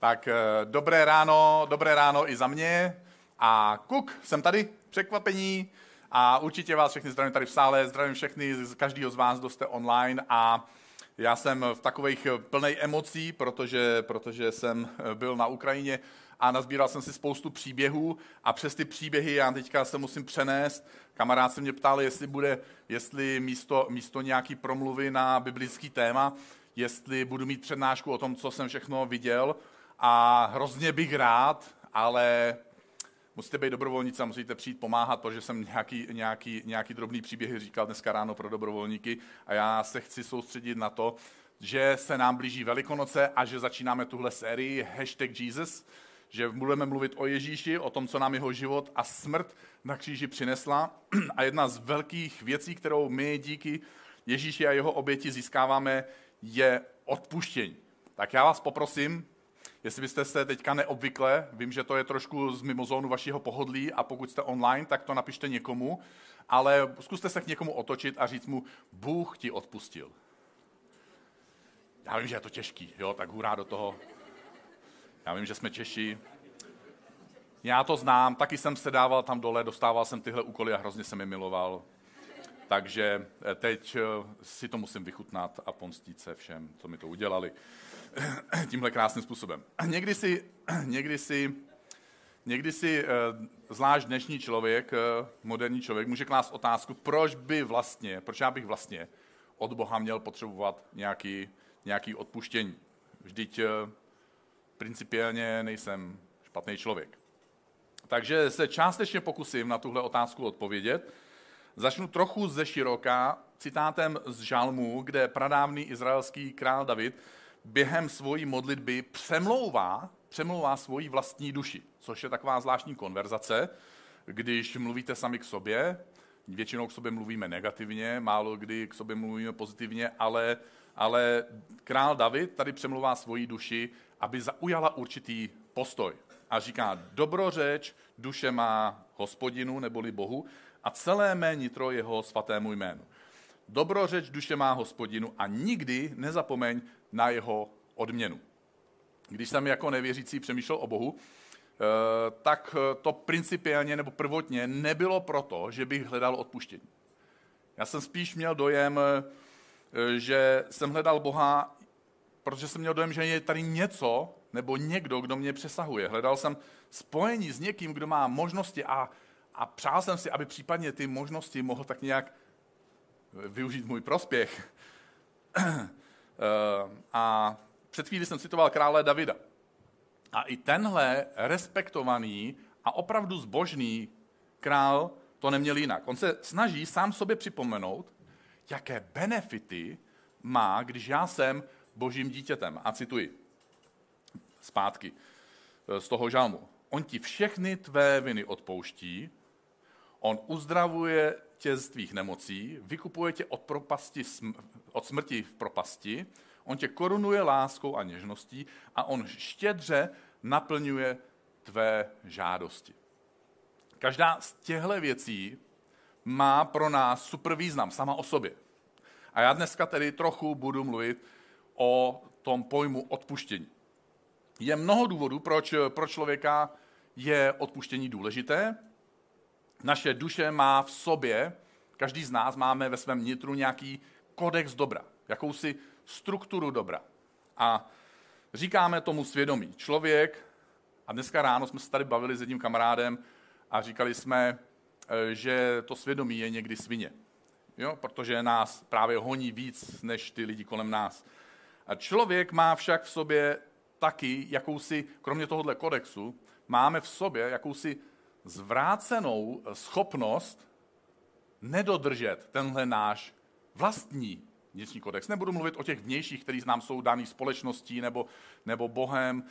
Tak eh, dobré ráno, dobré ráno i za mě. A Kuk, jsem tady, překvapení. A určitě vás všechny zdravím tady v sále, zdravím všechny, každého z vás, kdo jste online. A já jsem v takových plnej emocí, protože, protože jsem byl na Ukrajině a nazbíral jsem si spoustu příběhů a přes ty příběhy já teďka se musím přenést. Kamarád se mě ptal, jestli bude, jestli místo, místo nějaký promluvy na biblický téma, jestli budu mít přednášku o tom, co jsem všechno viděl a hrozně bych rád, ale musíte být dobrovolníci a musíte přijít pomáhat, protože jsem nějaký, nějaký, nějaký drobný příběhy říkal dneska ráno pro dobrovolníky a já se chci soustředit na to, že se nám blíží Velikonoce a že začínáme tuhle sérii hashtag Jesus, že budeme mluvit o Ježíši, o tom, co nám jeho život a smrt na kříži přinesla. A jedna z velkých věcí, kterou my díky Ježíši a jeho oběti získáváme, je odpuštění. Tak já vás poprosím, jestli byste se teďka neobvykle, vím, že to je trošku z mimozónu vašeho pohodlí a pokud jste online, tak to napište někomu, ale zkuste se k někomu otočit a říct mu, Bůh ti odpustil. Já vím, že je to těžký, jo, tak hurá do toho. Já vím, že jsme Češi. Já to znám, taky jsem se dával tam dole, dostával jsem tyhle úkoly a hrozně jsem je miloval. Takže eh, teď eh, si to musím vychutnat a pomstit se všem, co mi to udělali tímhle krásným způsobem. Někdy si, někdy si, někdy si eh, zvlášť dnešní člověk, moderní člověk, může klást otázku, proč by vlastně, proč já bych vlastně od Boha měl potřebovat nějaký, nějaký odpuštění. Vždyť principiálně nejsem špatný člověk. Takže se částečně pokusím na tuhle otázku odpovědět. Začnu trochu ze široka citátem z Žalmu, kde pradávný izraelský král David během svojí modlitby přemlouvá, přemlouvá svoji vlastní duši, což je taková zvláštní konverzace, když mluvíte sami k sobě, většinou k sobě mluvíme negativně, málo kdy k sobě mluvíme pozitivně, ale, ale král David tady přemlouvá svoji duši, aby zaujala určitý postoj. A říká, dobrořeč duše má hospodinu neboli Bohu a celé mé nitro jeho svatému jménu. Dobrořeč duše má hospodinu a nikdy nezapomeň na jeho odměnu. Když jsem jako nevěřící přemýšlel o Bohu, eh, tak to principiálně nebo prvotně nebylo proto, že bych hledal odpuštění. Já jsem spíš měl dojem, eh, že jsem hledal Boha, protože jsem měl dojem, že je tady něco nebo někdo, kdo mě přesahuje. Hledal jsem spojení s někým, kdo má možnosti a a přál jsem si, aby případně ty možnosti mohl tak nějak využít můj prospěch. Eh, a před chvíli jsem citoval krále Davida. A i tenhle respektovaný a opravdu zbožný král to neměl jinak. On se snaží sám sobě připomenout, jaké benefity má, když já jsem božím dítětem. A cituji zpátky eh, z toho žalmu. On ti všechny tvé viny odpouští, On uzdravuje tě z tvých nemocí, vykupuje tě od, propasti, od smrti v propasti, on tě korunuje láskou a něžností a on štědře naplňuje tvé žádosti. Každá z těchto věcí má pro nás super význam sama o sobě. A já dneska tedy trochu budu mluvit o tom pojmu odpuštění. Je mnoho důvodů, proč pro člověka je odpuštění důležité, naše duše má v sobě, každý z nás máme ve svém nitru nějaký kodex dobra, jakousi strukturu dobra. A říkáme tomu svědomí. Člověk, a dneska ráno jsme se tady bavili s jedním kamarádem a říkali jsme, e, že to svědomí je někdy svině. Jo? Protože nás právě honí víc než ty lidi kolem nás. A člověk má však v sobě taky jakousi, kromě tohohle kodexu, máme v sobě jakousi zvrácenou schopnost nedodržet tenhle náš vlastní vnitřní kodex. Nebudu mluvit o těch vnějších, který nám jsou daný společností nebo, nebo Bohem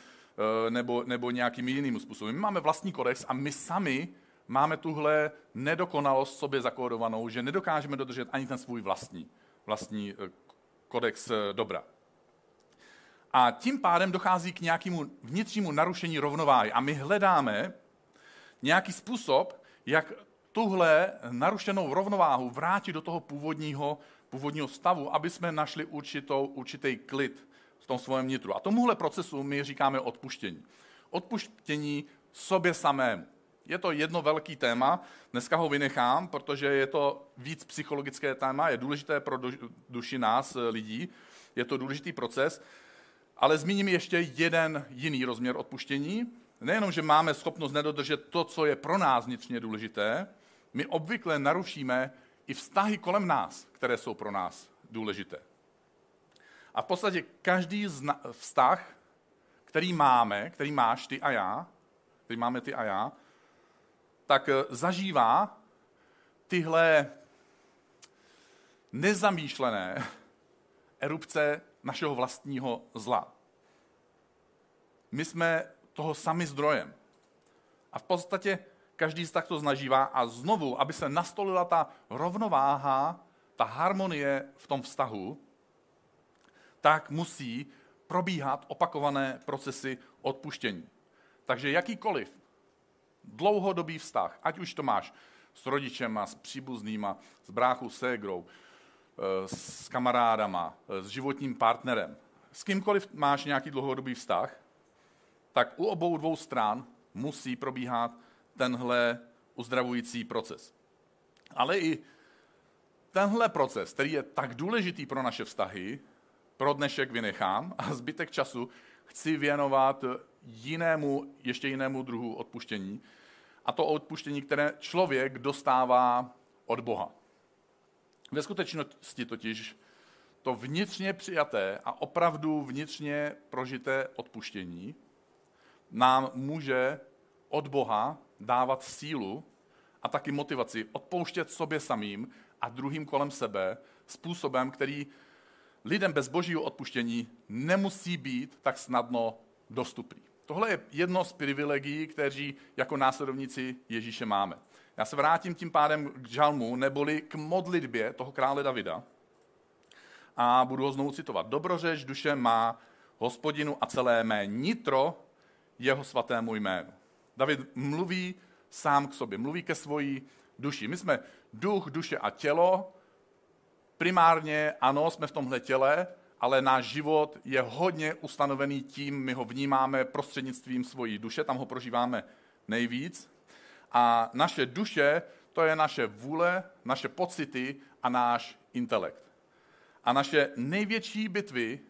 eh, nebo, nebo nějakým jiným způsobem. My máme vlastní kodex a my sami máme tuhle nedokonalost sobě zakódovanou, že nedokážeme dodržet ani ten svůj vlastní, vlastní eh, kodex eh, dobra. A tím pádem dochází k nějakému vnitřnímu narušení rovnováhy. A my hledáme nějaký způsob, jak tuhle narušenou rovnováhu vrátit do toho původního, původního stavu, aby jsme našli určitou, určitý klid v tom svém nitru. A tomuhle procesu my říkáme odpuštění. Odpuštění sobě samému. Je to jedno velký téma, dneska ho vynechám, protože je to víc psychologické téma, je důležité pro duši nás, lidí, je to důležitý proces, ale zmíním ještě jeden jiný rozměr odpuštění. Nejenom, že máme schopnost nedodržet to, co je pro nás vnitřně důležité, my obvykle narušíme i vztahy kolem nás, které jsou pro nás důležité. A v podstatě každý vztah, který máme, který máš ty a já, který máme ty a já, tak eh, zažívá tyhle nezamýšlené erupce našeho vlastního zla. My jsme toho sami zdrojem. A v podstatě každý z takto znažívá a znovu, aby se nastolila ta rovnováha, ta harmonie v tom vztahu, tak musí probíhat opakované procesy odpuštění. Takže jakýkoliv dlouhodobý vztah, ať už to máš s rodičema, s příbuznýma, s bráchou, ségrou, eh, s kamarádama, eh, s životním partnerem, s kýmkoliv máš nějaký dlouhodobý vztah, tak u obou dvou stran musí probíhat tenhle uzdravující proces. Ale i tenhle proces, který je tak důležitý pro naše vztahy, pro dnešek vynechám a zbytek času chci věnovat jinému, ještě jinému druhu odpuštění. A to odpuštění, které člověk dostává od Boha. Ve skutečnosti totiž to vnitřně přijaté a opravdu vnitřně prožité odpuštění nám může od Boha dávat sílu a taky motivaci odpouštět sobě samým a druhým kolem sebe způsobem, který lidem bez božího odpuštění nemusí být tak snadno dostupný. Tohle je jedno z privilegií, kteří jako následovníci Ježíše máme. Já se vrátím tím pádem k žalmu, neboli k modlitbě toho krále Davida. A budu ho znovu citovat. Dobrořeč duše má hospodinu a celé mé nitro jeho svatému jménu. David mluví sám k sobě, mluví ke svojí duši. My jsme duch, duše a tělo. Primárně ano, jsme v tomhle těle, ale náš život je hodně ustanovený tím, my ho vnímáme prostřednictvím svojí duše, tam ho prožíváme nejvíc. A naše duše, to je naše vůle, naše pocity a náš intelekt. A naše největší bitvy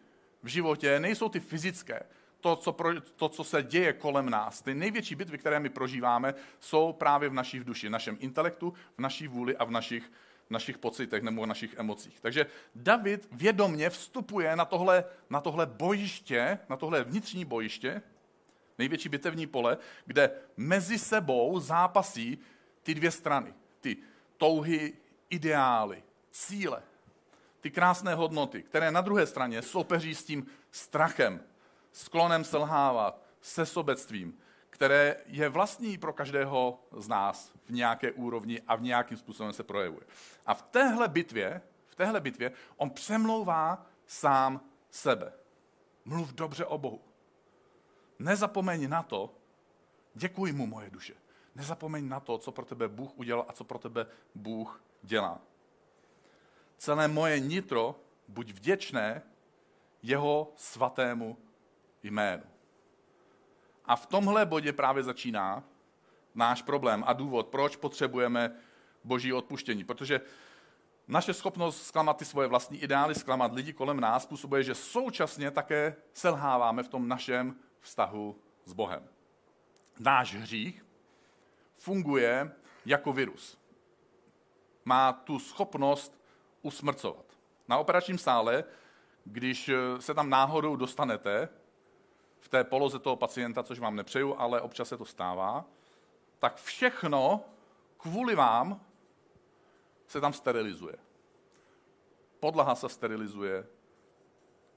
v životě nejsou ty fyzické, to co, pro, to, co se děje kolem nás. Ty největší bitvy, které my prožíváme, jsou právě v naší duši, v našem intelektu, v naší vůli a v našich, našich pocitech nebo v našich emocích. Takže David vědomně vstupuje na tohle, na tohle bojiště, na tohle vnitřní bojiště, největší bitevní pole, kde mezi sebou zápasí ty dvě strany. Ty touhy, ideály, cíle, ty krásné hodnoty, které na druhé straně soupeří s tím strachem, sklonem selhávat, se sobectvím, které je vlastní pro každého z nás v nějaké úrovni a v nějakým způsobem se projevuje. A v téhle bitvě, v téhle bitvě on přemlouvá sám sebe. Mluv dobře o Bohu. Nezapomeň na to, děkuji mu moje duše. Nezapomeň na to, co pro tebe Bůh udělal a co pro tebe Bůh dělá. Celé moje nitro buď vděčné jeho svatému jménu. A v tomhle bodě právě začíná náš problém a důvod, proč potřebujeme boží odpuštění. Protože naše schopnost zklamat ty svoje vlastní ideály, zklamat lidi kolem nás, způsobuje, že současně také selháváme v tom našem vztahu s Bohem. Náš hřích funguje jako virus. Má tu schopnost usmrcovat. Na operačním sále, když se tam náhodou dostanete, v té poloze toho pacienta, což vám nepřeju, ale občas se to stává, tak všechno kvůli vám se tam sterilizuje. Podlaha se sterilizuje,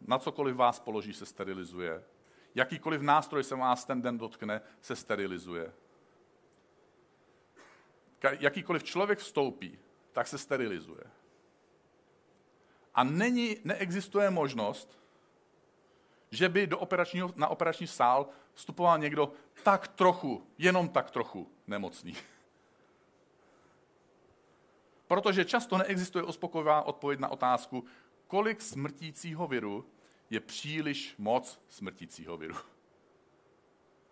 na cokoliv vás položí, se sterilizuje. Jakýkoliv nástroj se vás ten den dotkne, se sterilizuje. Jakýkoliv člověk vstoupí, tak se sterilizuje. A není, neexistuje možnost, že by do operačního, na operační sál vstupoval někdo tak trochu, jenom tak trochu nemocný. Protože často neexistuje uspokojivá odpověď na otázku, kolik smrtícího viru je příliš moc smrtícího viru.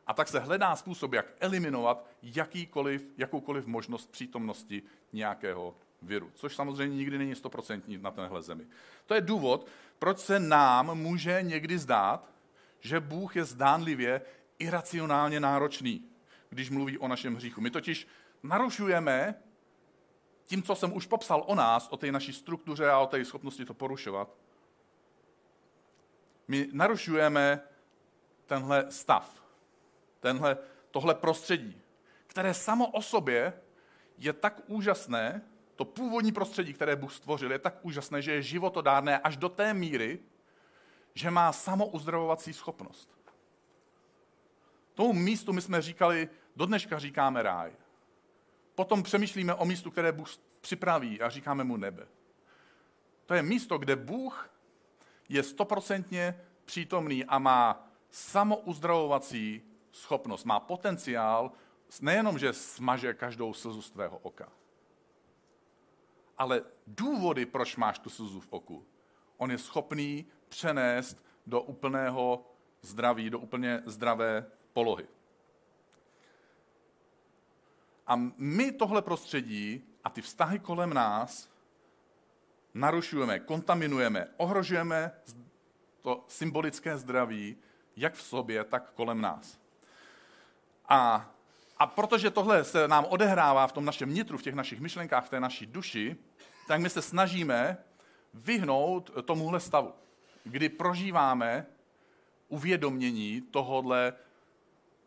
A tak se hledá způsob, jak eliminovat jakýkoliv, jakoukoliv možnost přítomnosti nějakého viru, což samozřejmě nikdy není stoprocentní na tenhle zemi. To je důvod, proč se nám může někdy zdát, že Bůh je zdánlivě iracionálně náročný, když mluví o našem hříchu. My totiž narušujeme tím, co jsem už popsal o nás, o té naší struktuře a o té schopnosti to porušovat, my narušujeme tenhle stav, tenhle, tohle prostředí, které samo o sobě je tak úžasné, to původní prostředí, které Bůh stvořil, je tak úžasné, že je životodárné až do té míry, že má samouzdravovací schopnost. Tomu místu my jsme říkali, do dneška říkáme ráj. Potom přemýšlíme o místu, které Bůh připraví a říkáme mu nebe. To je místo, kde Bůh je stoprocentně přítomný a má samouzdravovací schopnost, má potenciál nejenom, že smaže každou slzu z tvého oka, ale důvody, proč máš tu slzu v oku, on je schopný přenést do úplného zdraví, do úplně zdravé polohy. A my tohle prostředí a ty vztahy kolem nás narušujeme, kontaminujeme, ohrožujeme to symbolické zdraví, jak v sobě, tak kolem nás. A, a protože tohle se nám odehrává v tom našem nitru, v těch našich myšlenkách, v té naší duši, tak my se snažíme vyhnout tomuhle stavu, kdy prožíváme uvědomění tohohle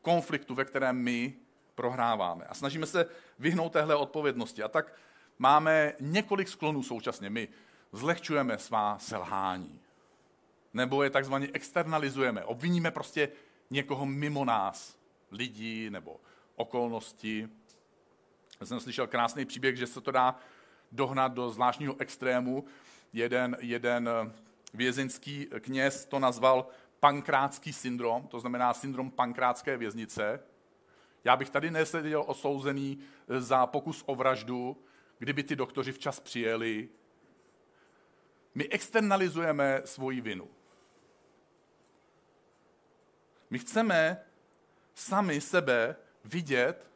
konfliktu, ve kterém my prohráváme. A snažíme se vyhnout téhle odpovědnosti. A tak máme několik sklonů současně. My zlehčujeme svá selhání. Nebo je takzvaně externalizujeme. Obviníme prostě někoho mimo nás. Lidí nebo okolnosti. Já jsem slyšel krásný příběh, že se to dá dohnat do zvláštního extrému. Jeden, jeden vězeňský kněz to nazval pankrátský syndrom, to znamená syndrom pankrátské věznice. Já bych tady neseděl osouzený za pokus o vraždu, kdyby ty doktoři včas přijeli. My externalizujeme svoji vinu. My chceme sami sebe vidět,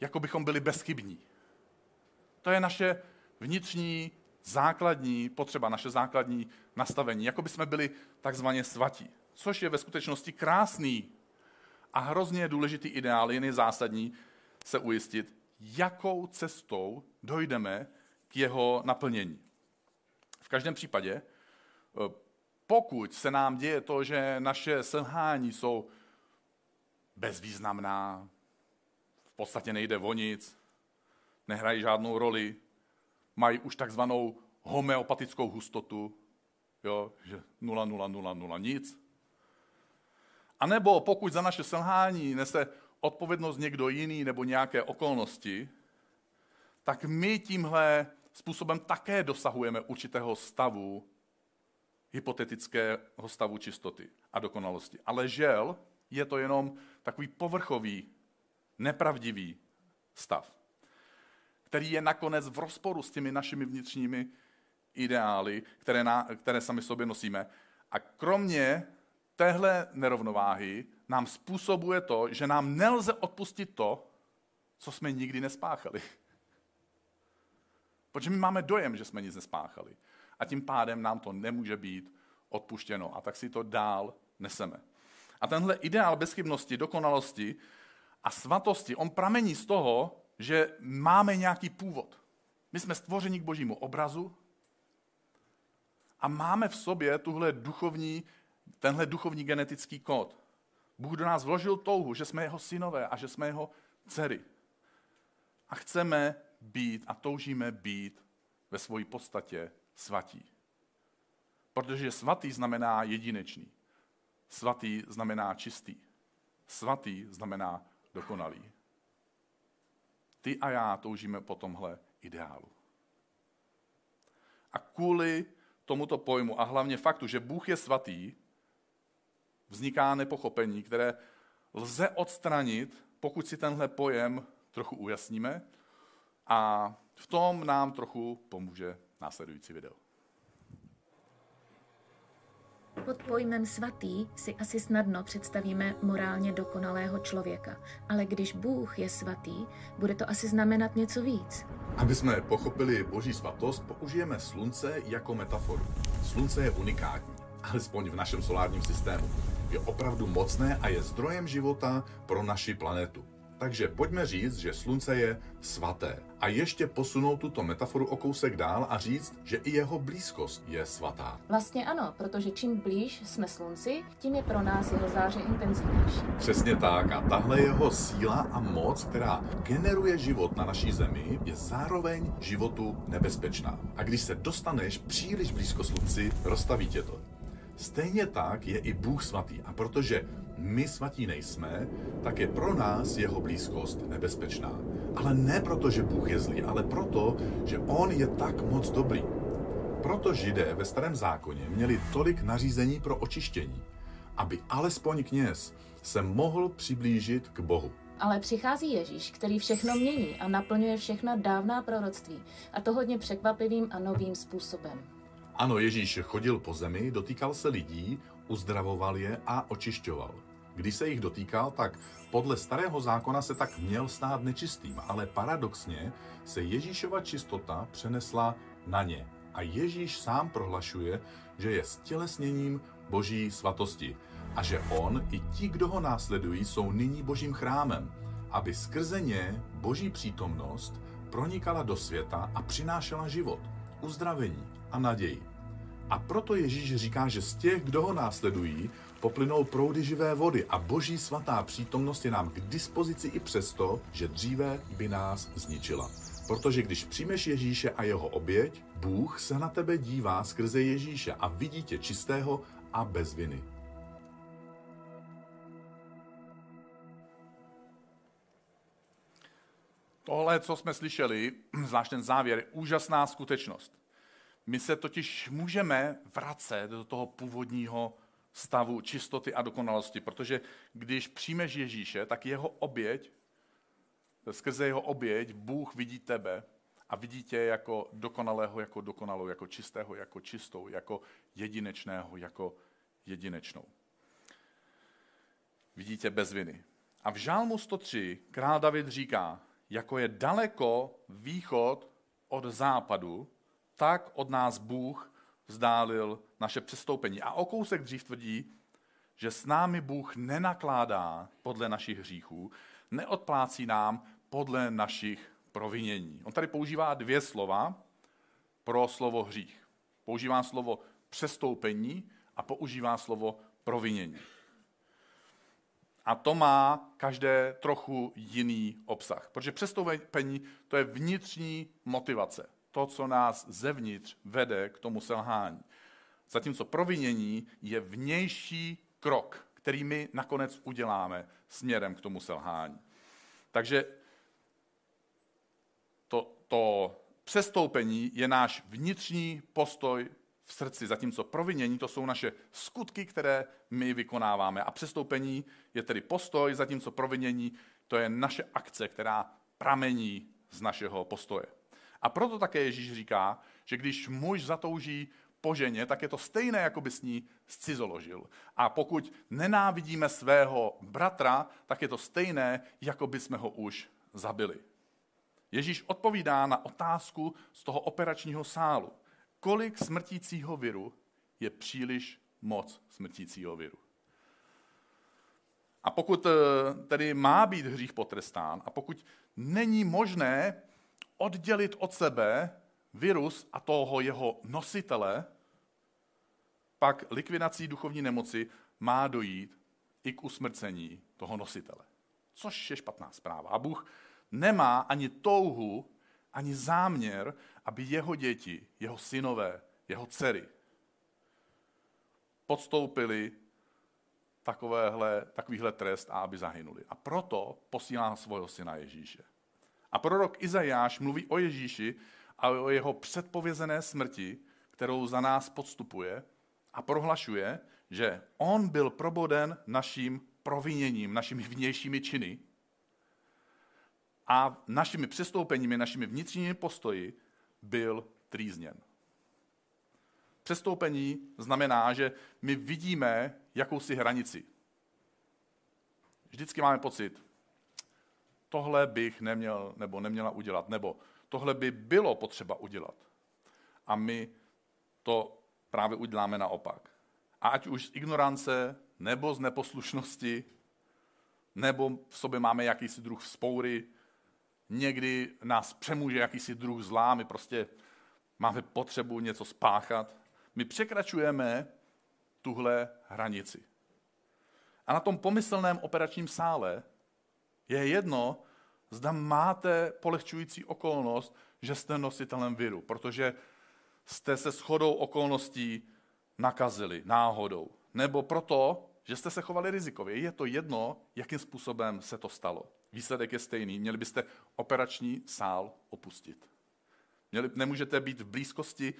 jako bychom byli bezchybní. To je naše vnitřní základní potřeba, naše základní nastavení, jako by jsme byli takzvaně svatí. Což je ve skutečnosti krásný a hrozně důležitý ideál, jen je zásadní se ujistit, jakou cestou dojdeme k jeho naplnění. V každém případě, eh, pokud se nám děje to, že naše selhání jsou bezvýznamná, v podstatě nejde o nic, nehrají žádnou roli, mají už takzvanou homeopatickou hustotu, jo, že 0, 0, 0, 0, nic. A nebo pokud za naše selhání nese odpovědnost někdo jiný nebo nějaké okolnosti, tak my tímhle způsobem také dosahujeme určitého stavu, hypotetického stavu čistoty a dokonalosti. Ale žel je to jenom takový povrchový, nepravdivý stav, který je nakonec v rozporu s těmi našimi vnitřními ideály, které, na, které sami sobě nosíme. A kromě téhle nerovnováhy nám způsobuje to, že nám nelze odpustit to, co jsme nikdy nespáchali. Protože my máme dojem, že jsme nic nespáchali. A tím pádem nám to nemůže být odpuštěno. A tak si to dál neseme. A tenhle ideál bezchybnosti, dokonalosti a svatosti, on pramení z toho, že máme nějaký původ. My jsme stvořeni k božímu obrazu a máme v sobě tuhle duchovní, tenhle duchovní genetický kód. Bůh do nás vložil touhu, že jsme jeho synové a že jsme jeho dcery. A chceme být a toužíme být ve své podstatě svatí. Protože svatý znamená jedinečný. Svatý znamená čistý. Svatý znamená dokonalý. Ty a já toužíme po tomhle ideálu. A kvůli tomuto pojmu a hlavně faktu, že Bůh je svatý, vzniká nepochopení, které lze odstranit, pokud si tenhle pojem trochu ujasníme a v tom nám trochu pomůže následující video. Pod pojmem svatý si asi snadno představíme morálně dokonalého člověka, ale když Bůh je svatý, bude to asi znamenat něco víc. Aby jsme pochopili boží svatost, použijeme slunce jako metaforu. Slunce je unikátní, alespoň v našem solárním systému. Je opravdu mocné a je zdrojem života pro naši planetu. Takže pojďme říct, že slunce je svaté. A ještě posunout tuto metaforu o kousek dál a říct, že i jeho blízkost je svatá. Vlastně ano, protože čím blíž jsme slunci, tím je pro nás jeho záře intenzivnější. Přesně tak. A tahle jeho síla a moc, která generuje život na naší zemi, je zároveň životu nebezpečná. A když se dostaneš příliš blízko slunci, rozstaví tě to. Stejně tak je i Bůh svatý. A protože my svatí nejsme, tak je pro nás jeho blízkost nebezpečná. Ale ne proto, že Bůh je zlý, ale proto, že On je tak moc dobrý. Proto židé ve starém zákoně měli tolik nařízení pro očištění, aby alespoň kněz se mohl přiblížit k Bohu. Ale přichází Ježíš, který všechno mění a naplňuje všechna dávná proroctví, a to hodně překvapivým a novým způsobem. Ano, Ježíš chodil po zemi, dotýkal se lidí, uzdravoval je a očišťoval. Když se jich dotýkal, tak podle starého zákona se tak měl stát nečistým, ale paradoxně se Ježíšova čistota přenesla na ně. A Ježíš sám prohlašuje, že je stělesněním boží svatosti a že on i ti, kdo ho následují, jsou nyní božím chrámem, aby skrze ně boží přítomnost pronikala do světa a přinášela život, uzdravení a naději. A proto Ježíš říká, že z těch, kdo ho následují, poplynou proudy živé vody a boží svatá přítomnost je nám k dispozici i přesto, že dříve by nás zničila. Protože když přijmeš Ježíše a jeho oběť, Bůh se na tebe dívá skrze Ježíše a vidí tě čistého a bez viny. Tohle, co jsme slyšeli, zvlášť ten závěr, je úžasná skutečnost. My se totiž můžeme vracet do toho původního stavu čistoty a dokonalosti, protože když přijmeš Ježíše, tak jeho oběť, skrze jeho oběť, Bůh vidí tebe a vidí tě jako dokonalého, jako dokonalou, jako čistého, jako čistou, jako jedinečného, jako jedinečnou. Vidí tě bez viny. A v Žálmu 103 král David říká, jako je daleko východ od západu, tak od nás Bůh vzdálil naše přestoupení. A o kousek dřív tvrdí, že s námi Bůh nenakládá podle našich hříchů, neodplácí nám podle našich provinění. On tady používá dvě slova pro slovo hřích. Používá slovo přestoupení a používá slovo provinění. A to má každé trochu jiný obsah. Protože přestoupení to je vnitřní motivace to, co nás zevnitř vede k tomu selhání. Zatímco provinění je vnější krok, který my nakonec uděláme směrem k tomu selhání. Takže to, to přestoupení je náš vnitřní postoj v srdci, zatímco provinění to jsou naše skutky, které my vykonáváme. A přestoupení je tedy postoj, zatímco provinění to je naše akce, která pramení z našeho postoje. A proto také Ježíš říká, že když muž zatouží po ženě, tak je to stejné, jako by s ní scizoložil. A pokud nenávidíme svého bratra, tak je to stejné, jako by jsme ho už zabili. Ježíš odpovídá na otázku z toho operačního sálu. Kolik smrtícího viru je příliš moc smrtícího viru? A pokud eh, tedy má být hřích potrestán a pokud není možné oddělit od sebe virus a toho jeho nositele, pak likvidací duchovní nemoci má dojít i k usmrcení toho nositele. Což je špatná zpráva. A Bůh nemá ani touhu, ani záměr, aby jeho děti, jeho synové, jeho dcery podstoupili takovýhle trest a aby zahynuli. A proto posílá svého syna Ježíše. A prorok Izajáš mluví o Ježíši a o jeho předpovězené smrti, kterou za nás podstupuje a prohlašuje, že on byl proboden naším proviněním, našimi vnějšími činy a našimi přestoupeními, našimi vnitřními postoji byl trýzněn. přestoupení znamená, že my vidíme jakousi hranici. Vždycky máme pocit, tohle bych neměl nebo neměla udělat, nebo tohle by bylo potřeba udělat. A my to právě uděláme naopak. A ať už z ignorance, nebo z neposlušnosti, nebo v sobě máme jakýsi druh vzpoury, někdy nás přemůže jakýsi druh zlá, my prostě máme potřebu něco spáchat. My překračujeme tuhle hranici. A na tom pomyslném operačním sále je jedno, zda máte polehčující okolnost, že jste nositelem viru, protože jste se shodou okolností nakazili náhodou. Nebo proto, že jste se chovali rizikově. Je to jedno, jakým způsobem se to stalo. Výsledek je stejný. Měli byste operační sál opustit. Měli, nemůžete být v blízkosti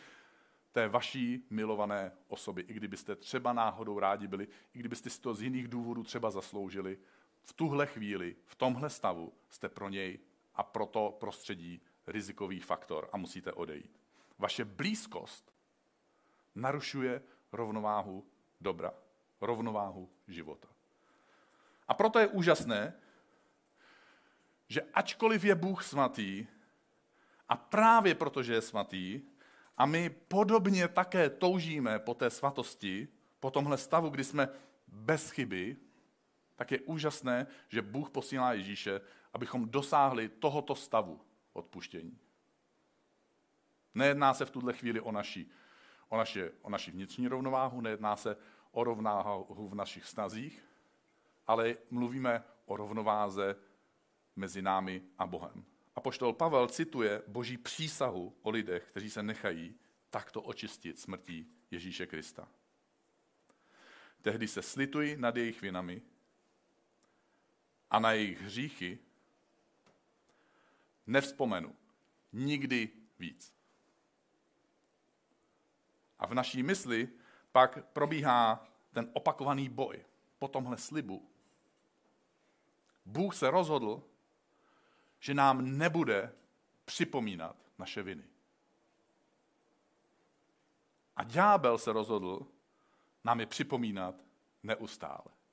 té vaší milované osoby, i kdybyste třeba náhodou rádi byli, i kdybyste si to z jiných důvodů třeba zasloužili. V tuhle chvíli, v tomhle stavu jste pro něj a pro to prostředí rizikový faktor a musíte odejít. Vaše blízkost narušuje rovnováhu dobra, rovnováhu života. A proto je úžasné, že ačkoliv je Bůh svatý, a právě protože je svatý, a my podobně také toužíme po té svatosti, po tomhle stavu, kdy jsme bez chyby, tak je úžasné, že Bůh posílá Ježíše, abychom dosáhli tohoto stavu odpuštění. Nejedná se v tuhle chvíli o naši, o, naši, o naši vnitřní rovnováhu, nejedná se o rovnováhu v našich stazích, ale mluvíme o rovnováze mezi námi a Bohem. A poštol Pavel cituje boží přísahu o lidech, kteří se nechají takto očistit smrtí Ježíše Krista. Tehdy se slituji nad jejich vinami a na jejich hříchy nevzpomenu nikdy víc. A v naší mysli pak probíhá ten opakovaný boj po tomhle slibu. Bůh se rozhodl, že nám nebude připomínat naše viny. A ďábel se rozhodl nám je připomínat neustále.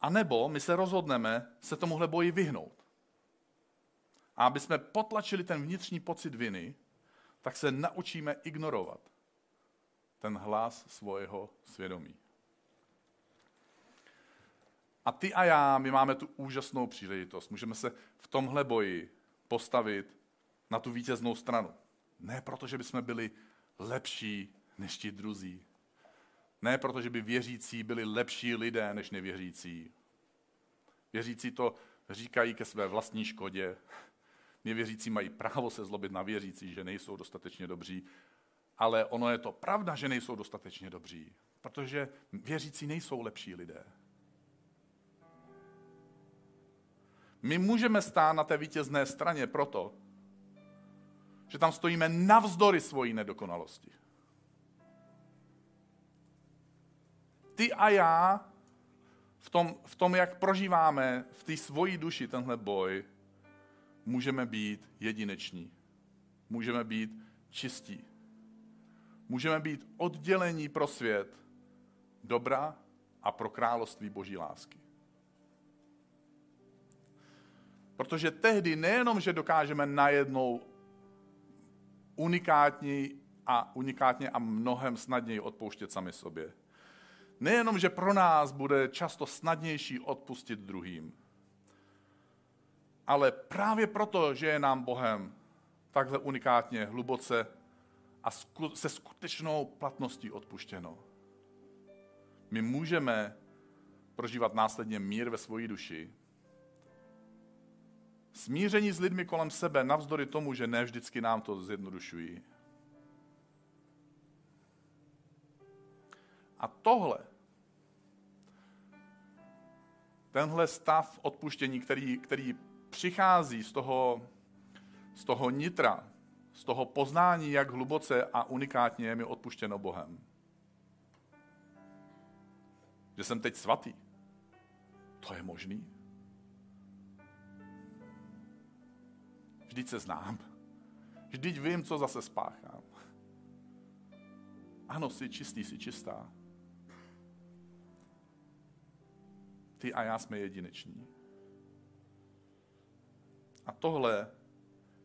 A nebo my se rozhodneme se tomuhle boji vyhnout. A aby jsme potlačili ten vnitřní pocit viny, tak se naučíme ignorovat ten hlas svého svědomí. A ty a já, my máme tu úžasnou příležitost. Můžeme se v tomhle boji postavit na tu vítěznou stranu. Ne proto, že bychom byli lepší než ti druzí. Ne proto, že by věřící byli lepší lidé než nevěřící. Věřící to říkají ke své vlastní škodě. Nevěřící mají právo se zlobit na věřící, že nejsou dostatečně dobří. Ale ono je to pravda, že nejsou dostatečně dobří. Protože věřící nejsou lepší lidé. My můžeme stát na té vítězné straně proto, že tam stojíme navzdory svojí nedokonalosti. Ty a já v tom, v tom jak prožíváme v té svojí duši tenhle boj, můžeme být jedineční. Můžeme být čistí. Můžeme být oddělení pro svět dobra a pro království Boží lásky. Protože tehdy nejenom, že dokážeme najednou unikátní a unikátně a mnohem snadněji odpouštět sami sobě. Nejenom, že pro nás bude často snadnější odpustit druhým, ale právě proto, že je nám Bohem takhle unikátně, hluboce a se skutečnou platností odpuštěno. My můžeme prožívat následně mír ve svoji duši, Smíření s lidmi kolem sebe, navzdory tomu, že ne vždycky nám to zjednodušují. A tohle, tenhle stav odpuštění, který, který přichází z toho, z toho nitra, z toho poznání, jak hluboce a unikátně je mi odpuštěno Bohem. Že jsem teď svatý. To je možný. Vždyť se znám. Vždyť vím, co zase spáchám. Ano, jsi čistý, jsi čistá. Ty a já jsme jedineční. A tohle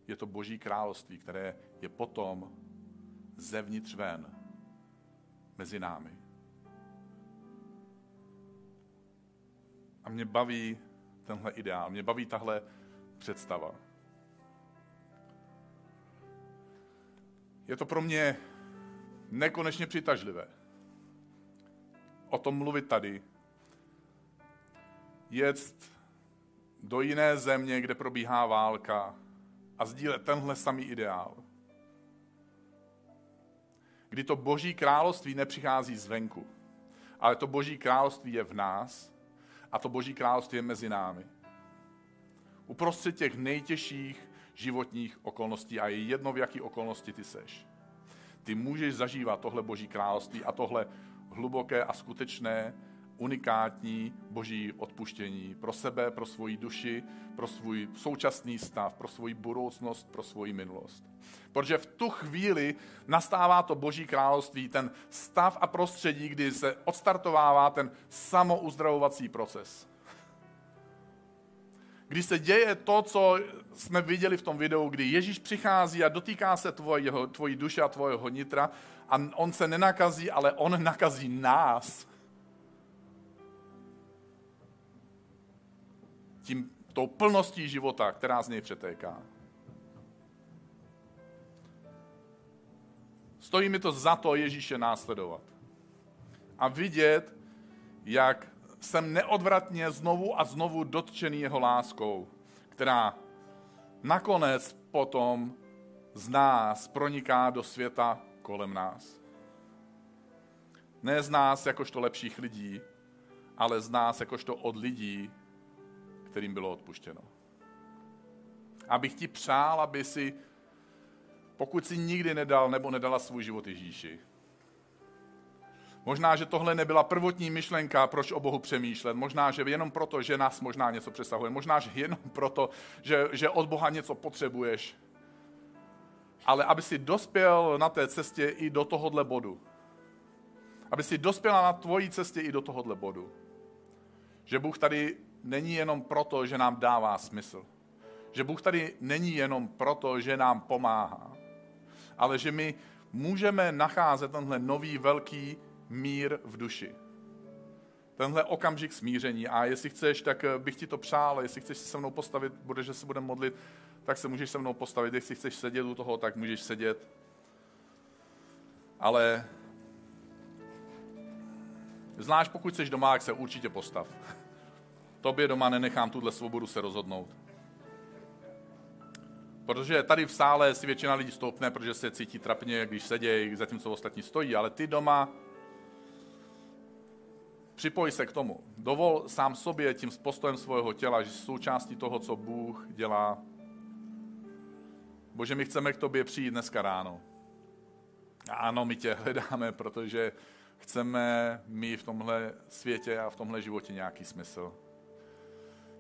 je to boží království, které je potom zevnitř ven mezi námi. A mě baví tenhle ideál, mě baví tahle představa. Je to pro mě nekonečně přitažlivé. O tom mluvit tady. Jet do jiné země, kde probíhá válka a sdílet tenhle samý ideál. Kdy to boží království nepřichází zvenku, ale to boží království je v nás a to boží království je mezi námi. Uprostřed těch nejtěžších životních okolností a je jedno, v jaký okolnosti ty seš. Ty můžeš zažívat tohle boží království a tohle hluboké a skutečné, unikátní boží odpuštění pro sebe, pro svoji duši, pro svůj současný stav, pro svoji budoucnost, pro svoji minulost. Protože v tu chvíli nastává to boží království, ten stav a prostředí, kdy se odstartovává ten samouzdravovací proces kdy se děje to, co jsme viděli v tom videu, kdy Ježíš přichází a dotýká se tvojeho, tvojí duše a tvojeho nitra a on se nenakazí, ale on nakazí nás. Tím, tou plností života, která z něj přetéká. Stojí mi to za to Ježíše následovat. A vidět, jak jsem neodvratně znovu a znovu dotčený jeho láskou, která nakonec potom z nás proniká do světa kolem nás. Ne z nás jakožto lepších lidí, ale z nás jakožto od lidí, kterým bylo odpuštěno. Abych ti přál, aby si, pokud si nikdy nedal nebo nedala svůj život Ježíši, Možná, že tohle nebyla prvotní myšlenka, proč o Bohu přemýšlet. Možná, že jenom proto, že nás možná něco přesahuje. Možná, že jenom proto, že, že od Boha něco potřebuješ. Ale aby si dospěl na té cestě i do tohohle bodu. Aby si dospěla na tvojí cestě i do tohohle bodu. Že Bůh tady není jenom proto, že nám dává smysl. Že Bůh tady není jenom proto, že nám pomáhá. Ale že my můžeme nacházet tenhle nový velký mír v duši. Tenhle okamžik smíření. A jestli chceš, tak eh, bych ti to přál. Jestli chceš se mnou postavit, bude, že se budeme modlit, tak se můžeš se mnou postavit. Jestli chceš sedět u toho, tak můžeš sedět. Ale zvlášť pokud jsi doma, tak se určitě postav. Tobě doma nenechám tuhle svobodu se rozhodnout. Protože tady v sále si většina lidí stoupne, protože se cítí trapně, když sedějí, zatímco ostatní stojí, ale ty doma Připoj se k tomu. Dovol sám sobě tím postojem svého těla, že součástí toho, co Bůh dělá. Bože, my chceme k tobě přijít dneska ráno. A ano, my tě hledáme, protože chceme mít v tomhle světě a v tomhle životě nějaký smysl.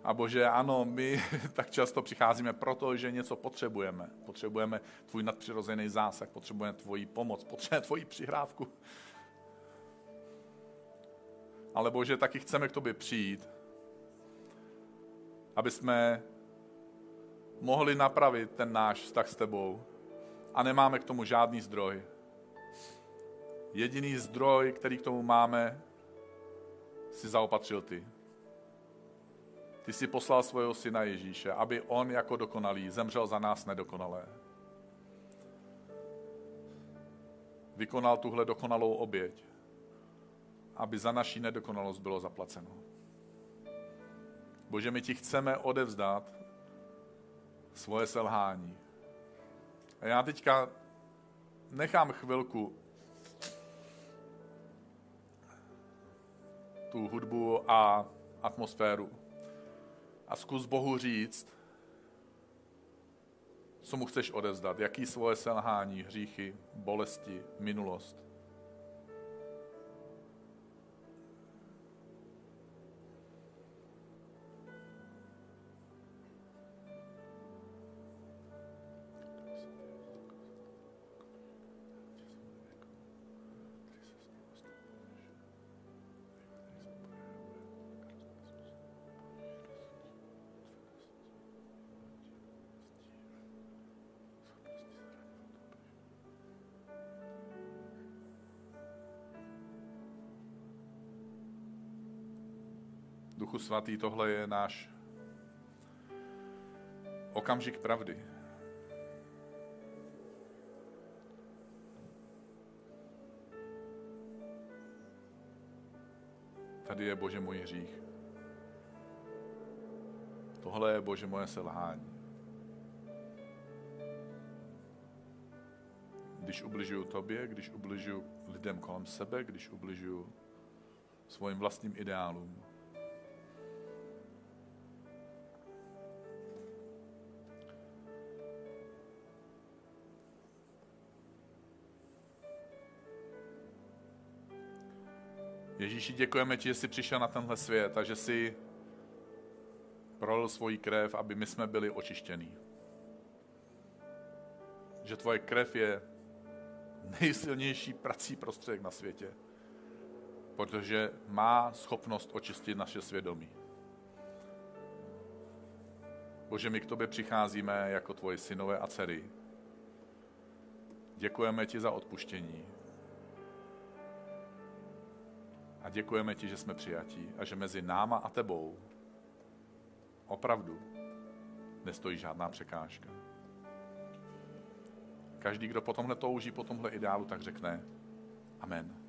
A Bože, ano, my tak často přicházíme proto, že něco potřebujeme. Potřebujeme tvůj nadpřirozený zásah, potřebujeme tvoji pomoc, potřebujeme tvoji přihrávku ale Bože, taky chceme k tobě přijít, aby jsme mohli napravit ten náš vztah s tebou a nemáme k tomu žádný zdroj. Jediný zdroj, který k tomu máme, si zaopatřil ty. Ty jsi poslal svého syna Ježíše, aby on jako dokonalý zemřel za nás nedokonalé. Vykonal tuhle dokonalou oběť aby za naší nedokonalost bylo zaplaceno. Bože, my ti chceme odevzdat svoje selhání. A já teďka nechám chvilku tu hudbu a atmosféru a zkus Bohu říct, co mu chceš odevzdat, jaký svoje selhání, hříchy, bolesti, minulost. Duchu svatý, tohle je náš okamžik pravdy. Tady je, Bože, můj hřích. Tohle je, Bože, moje selhání. Když ubližuju tobě, když ubližuju lidem kolem sebe, když ubližuju svým vlastním ideálům. Ježíši, děkujeme ti, že jsi přišel na tenhle svět a že jsi prolil svoji krev, aby my jsme byli očištění. Že tvoje krev je nejsilnější prací prostředek na světě, protože má schopnost očistit naše svědomí. Bože, my k tobě přicházíme jako tvoji synové a dcery. Děkujeme ti za odpuštění. A děkujeme ti, že jsme přijatí a že mezi náma a tebou opravdu nestojí žádná překážka. Každý, kdo po tomhle touží, po tomhle ideálu, tak řekne Amen.